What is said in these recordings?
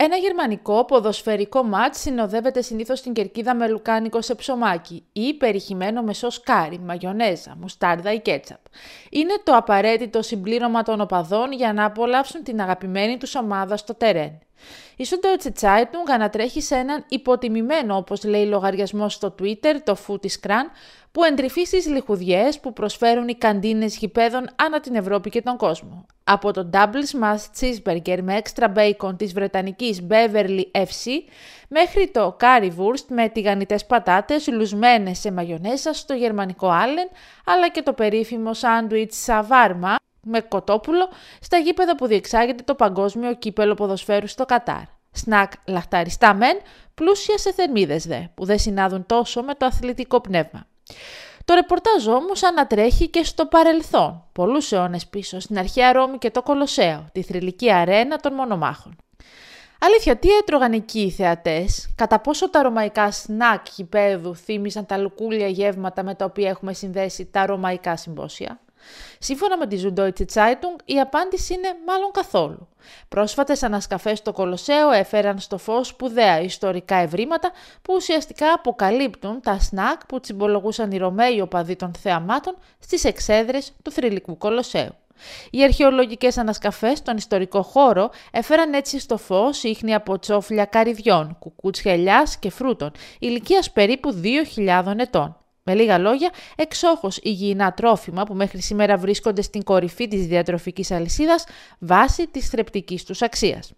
Ένα γερμανικό ποδοσφαιρικό μάτς συνοδεύεται συνήθως στην κερκίδα με λουκάνικο σε ψωμάκι ή περιχυμένο με σοσκάρι, μαγιονέζα, μουστάρδα ή κέτσαπ. Είναι το απαραίτητο συμπλήρωμα των οπαδών για να απολαύσουν την αγαπημένη τους ομάδα στο τερέν. Η Süddeutsche Zeitung ανατρέχει σε έναν υποτιμημένο, όπως λέει λογαριασμός στο Twitter, το Footiskran, που εντρυφεί στις λιχουδιές που προσφέρουν οι καντίνες γηπέδων ανά την Ευρώπη και τον κόσμο. Από το Double Smash Cheeseburger με extra bacon της βρετανικής Beverly FC μέχρι το Currywurst με τηγανιτές πατάτες λουσμένες σε μαγιονέσα στο γερμανικό Allen, αλλά και το περίφημο σάντουιτς σαβάρμα με κοτόπουλο στα γήπεδα που διεξάγεται το παγκόσμιο κύπελο ποδοσφαίρου στο Κατάρ. Σνακ λαχταριστά μεν, πλούσια σε θερμίδες δε, που δεν συνάδουν τόσο με το αθλητικό πνεύμα. Το ρεπορτάζ όμως ανατρέχει και στο παρελθόν, πολλούς αιώνες πίσω, στην αρχαία Ρώμη και το Κολοσσέο, τη θρηλυκή αρένα των μονομάχων. Αλήθεια, τι έτρωγαν εκεί οι θεατές, κατά πόσο τα ρωμαϊκά σνακ γηπέδου θύμισαν τα λουκούλια γεύματα με τα οποία έχουμε συνδέσει τα ρωμαϊκά συμπόσια; Σύμφωνα με τη Süddeutsche Zeitung, η απάντηση είναι μάλλον καθόλου. Πρόσφατες ανασκαφές στο Κολοσσέο έφεραν στο φως σπουδαία ιστορικά ευρήματα που ουσιαστικά αποκαλύπτουν τα σνακ που τσιμπολογούσαν οι Ρωμαίοι οπαδοί των θεαμάτων στις εξέδρες του θρηλυκού Κολοσσέου. Οι αρχαιολογικές ανασκαφές στον ιστορικό χώρο έφεραν έτσι στο φως ίχνη από τσόφλια καρυδιών, κουκούτσια ελιάς και φρούτων, ηλικίας περίπου 2.000 ετών. Με λίγα λόγια, εξόχως υγιεινά τρόφιμα που μέχρι σήμερα βρίσκονται στην κορυφή της διατροφικής αλυσίδας βάσει της θρεπτικής τους αξίας.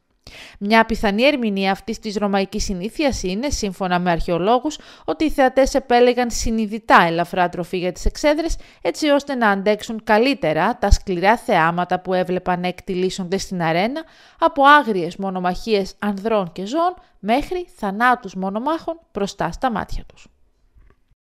Μια πιθανή ερμηνεία αυτής της ρωμαϊκής συνήθειας είναι, σύμφωνα με αρχαιολόγους, ότι οι θεατές επέλεγαν συνειδητά ελαφρά τροφή για τις εξέδρες, έτσι ώστε να αντέξουν καλύτερα τα σκληρά θεάματα που έβλεπαν να εκτιλήσονται στην αρένα, από άγριες μονομαχίες ανδρών και ζώων μέχρι θανάτους μονομάχων μπροστά στα μάτια τους.